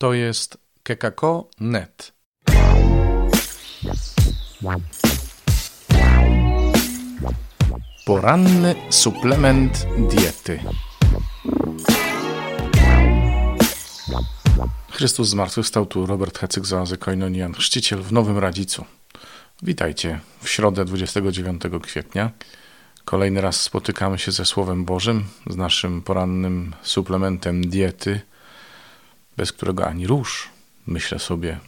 To jest kekako.net. Poranny suplement diety. Chrystus zmartwychwstał tu Robert Hecyk z oazy Koinonian, chrzciciel w Nowym Radzicu. Witajcie w środę 29 kwietnia. Kolejny raz spotykamy się ze Słowem Bożym, z naszym porannym suplementem diety, bez którego ani rusz, myślę sobie.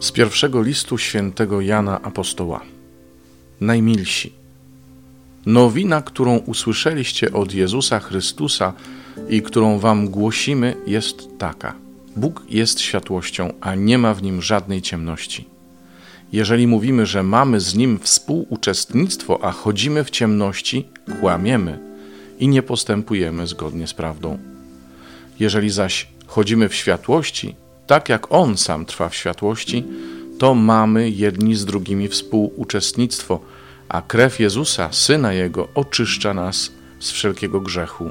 Z pierwszego listu świętego Jana Apostoła. Najmilsi. Nowina, którą usłyszeliście od Jezusa Chrystusa i którą wam głosimy, jest taka. Bóg jest światłością, a nie ma w nim żadnej ciemności. Jeżeli mówimy, że mamy z nim współuczestnictwo, a chodzimy w ciemności, kłamiemy i nie postępujemy zgodnie z prawdą. Jeżeli zaś chodzimy w światłości, tak jak on sam trwa w światłości, to mamy jedni z drugimi współuczestnictwo, a krew Jezusa, syna Jego, oczyszcza nas z wszelkiego grzechu.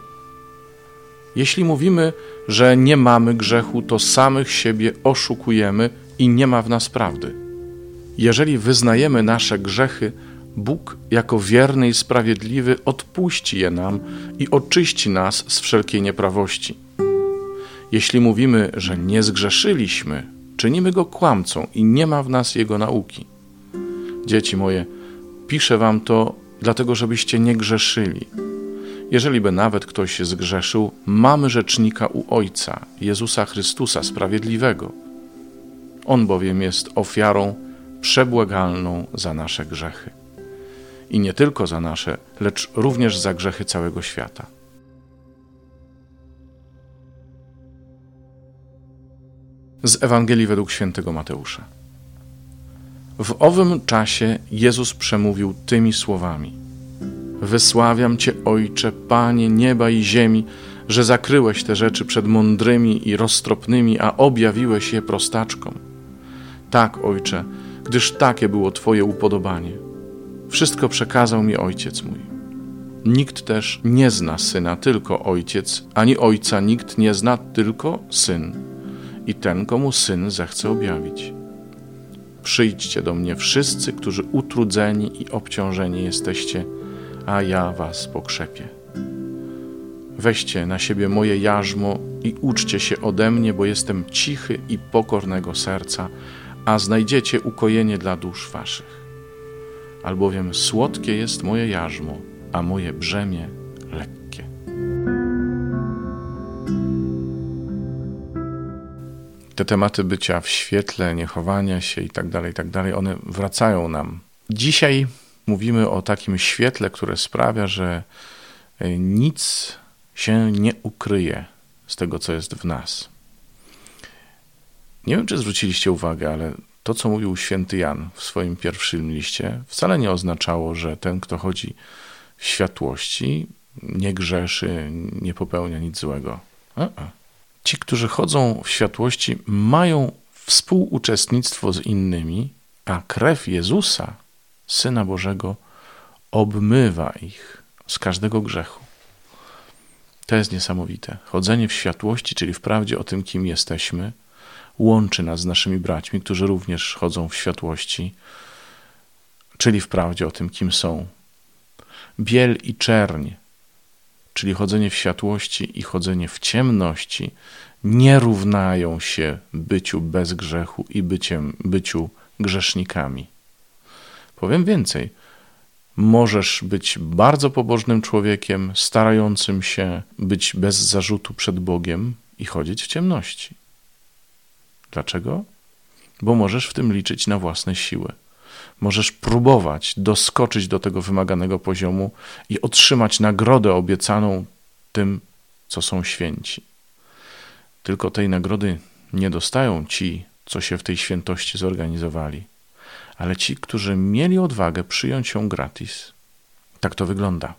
Jeśli mówimy, że nie mamy grzechu, to samych siebie oszukujemy i nie ma w nas prawdy. Jeżeli wyznajemy nasze grzechy, Bóg, jako wierny i sprawiedliwy, odpuści je nam i oczyści nas z wszelkiej nieprawości. Jeśli mówimy, że nie zgrzeszyliśmy, czynimy go kłamcą i nie ma w nas jego nauki. Dzieci moje, piszę wam to dlatego, żebyście nie grzeszyli. Jeżeli by nawet ktoś zgrzeszył, mamy rzecznika u Ojca, Jezusa Chrystusa Sprawiedliwego. On bowiem jest ofiarą przebłagalną za nasze grzechy. I nie tylko za nasze, lecz również za grzechy całego świata. Z Ewangelii według świętego Mateusza. W owym czasie Jezus przemówił tymi słowami: Wysławiam Cię, Ojcze, Panie nieba i ziemi, że zakryłeś te rzeczy przed mądrymi i roztropnymi, a objawiłeś je prostaczkom. Tak, Ojcze, gdyż takie było Twoje upodobanie. Wszystko przekazał mi Ojciec mój. Nikt też nie zna Syna, tylko Ojciec, ani Ojca nikt nie zna, tylko Syn i ten, komu Syn zechce objawić. Przyjdźcie do mnie wszyscy, którzy utrudzeni i obciążeni jesteście, a ja was pokrzepię. Weźcie na siebie moje jarzmo i uczcie się ode mnie, bo jestem cichy i pokornego serca, a znajdziecie ukojenie dla dusz waszych. Albowiem słodkie jest moje jarzmo, a moje brzemię lekkie. Te tematy bycia w świetle, niechowania się i tak dalej, tak dalej, one wracają nam. Dzisiaj mówimy o takim świetle, które sprawia, że e, nic się nie ukryje z tego, co jest w nas. Nie wiem, czy zwróciliście uwagę, ale to, co mówił święty Jan w swoim pierwszym liście, wcale nie oznaczało, że ten, kto chodzi w światłości, nie grzeszy, nie popełnia nic złego. Ci, którzy chodzą w światłości, mają współuczestnictwo z innymi, a krew Jezusa, Syna Bożego, obmywa ich z każdego grzechu. To jest niesamowite. Chodzenie w światłości, czyli w prawdzie o tym, kim jesteśmy, łączy nas z naszymi braćmi, którzy również chodzą w światłości, czyli w prawdzie o tym, kim są. Biel i czerń, czyli chodzenie w światłości i chodzenie w ciemności, nie równają się byciu bez grzechu i byciem, byciu grzesznikami. Powiem więcej. Możesz być bardzo pobożnym człowiekiem, starającym się być bez zarzutu przed Bogiem i chodzić w ciemności. Dlaczego? Bo możesz w tym liczyć na własne siły. Możesz próbować doskoczyć do tego wymaganego poziomu i otrzymać nagrodę obiecaną tym, co są święci. Tylko tej nagrody nie dostają ci, co się w tej świętości zorganizowali, ale ci, którzy mieli odwagę przyjąć ją gratis. Tak to wygląda.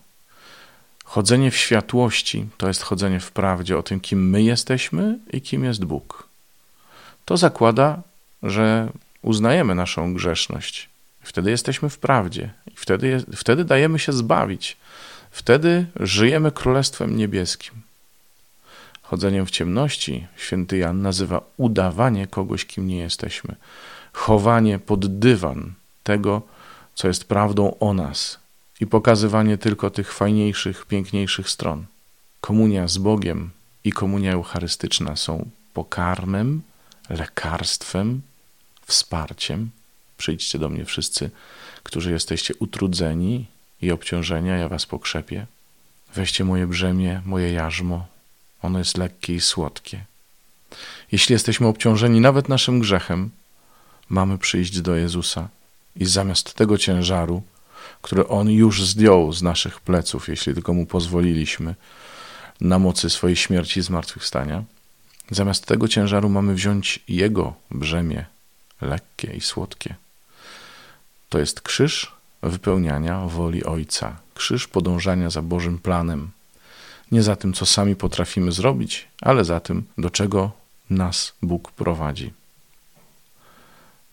Chodzenie w światłości to jest chodzenie w prawdzie o tym, kim my jesteśmy i kim jest Bóg. To zakłada, że uznajemy naszą grzeszność. Wtedy jesteśmy w prawdzie wtedy, wtedy dajemy się zbawić. Wtedy żyjemy Królestwem Niebieskim. Chodzeniem w ciemności święty Jan nazywa udawanie kogoś, kim nie jesteśmy. Chowanie pod dywan tego, co jest prawdą o nas i pokazywanie tylko tych fajniejszych, piękniejszych stron. Komunia z Bogiem i komunia eucharystyczna są pokarmem, lekarstwem, wsparciem. Przyjdźcie do mnie wszyscy, którzy jesteście utrudzeni i obciążeni, ja was pokrzepię. Weźcie moje brzemię, moje jarzmo, ono jest lekkie i słodkie. Jeśli jesteśmy obciążeni nawet naszym grzechem, mamy przyjść do Jezusa i zamiast tego ciężaru, który On już zdjął z naszych pleców, jeśli tylko Mu pozwoliliśmy, na mocy swojej śmierci i zmartwychwstania, zamiast tego ciężaru mamy wziąć Jego brzemię, lekkie i słodkie. To jest krzyż wypełniania woli Ojca, krzyż podążania za Bożym planem. Nie za tym, co sami potrafimy zrobić, ale za tym, do czego nas Bóg prowadzi.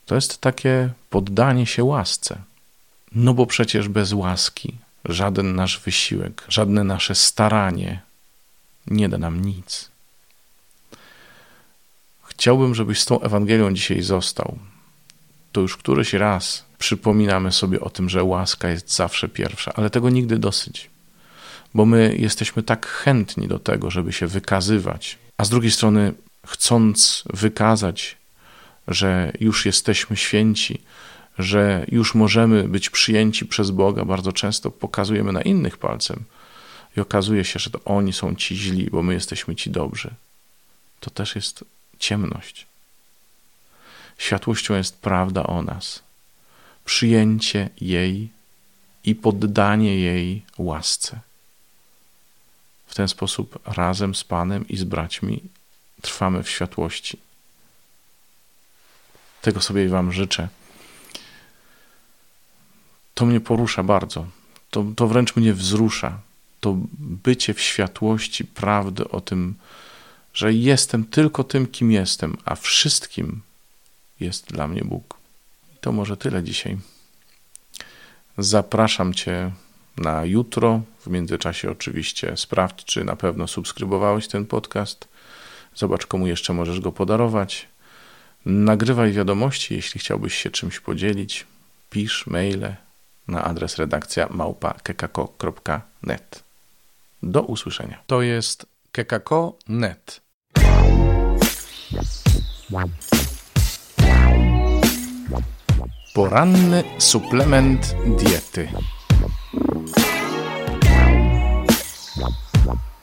To jest takie poddanie się łasce. No bo przecież bez łaski żaden nasz wysiłek, żadne nasze staranie nie da nam nic. Chciałbym, żebyś z tą Ewangelią dzisiaj został. To już któryś raz przypominamy sobie o tym, że łaska jest zawsze pierwsza, ale tego nigdy dosyć, bo my jesteśmy tak chętni do tego, żeby się wykazywać, a z drugiej strony, chcąc wykazać, że już jesteśmy święci, że już możemy być przyjęci przez Boga, bardzo często pokazujemy na innych palcem i okazuje się, że to oni są ci źli, bo my jesteśmy ci dobrzy. To też jest ciemność. Światłością jest prawda o nas, przyjęcie jej i poddanie jej łasce. W ten sposób razem z Panem i z braćmi trwamy w światłości. Tego sobie Wam życzę. To mnie porusza bardzo. To, to wręcz mnie wzrusza. To bycie w światłości prawdy o tym, że jestem tylko tym, kim jestem, a wszystkim jest dla mnie Bóg. To może tyle dzisiaj. Zapraszam Cię na jutro. W międzyczasie oczywiście sprawdź, czy na pewno subskrybowałeś ten podcast. Zobacz, komu jeszcze możesz go podarować. Nagrywaj wiadomości, jeśli chciałbyś się czymś podzielić. Pisz maile na adres redakcja małpa.kekako.net. Do usłyszenia. To jest kekako.net. Poranny suplement diety.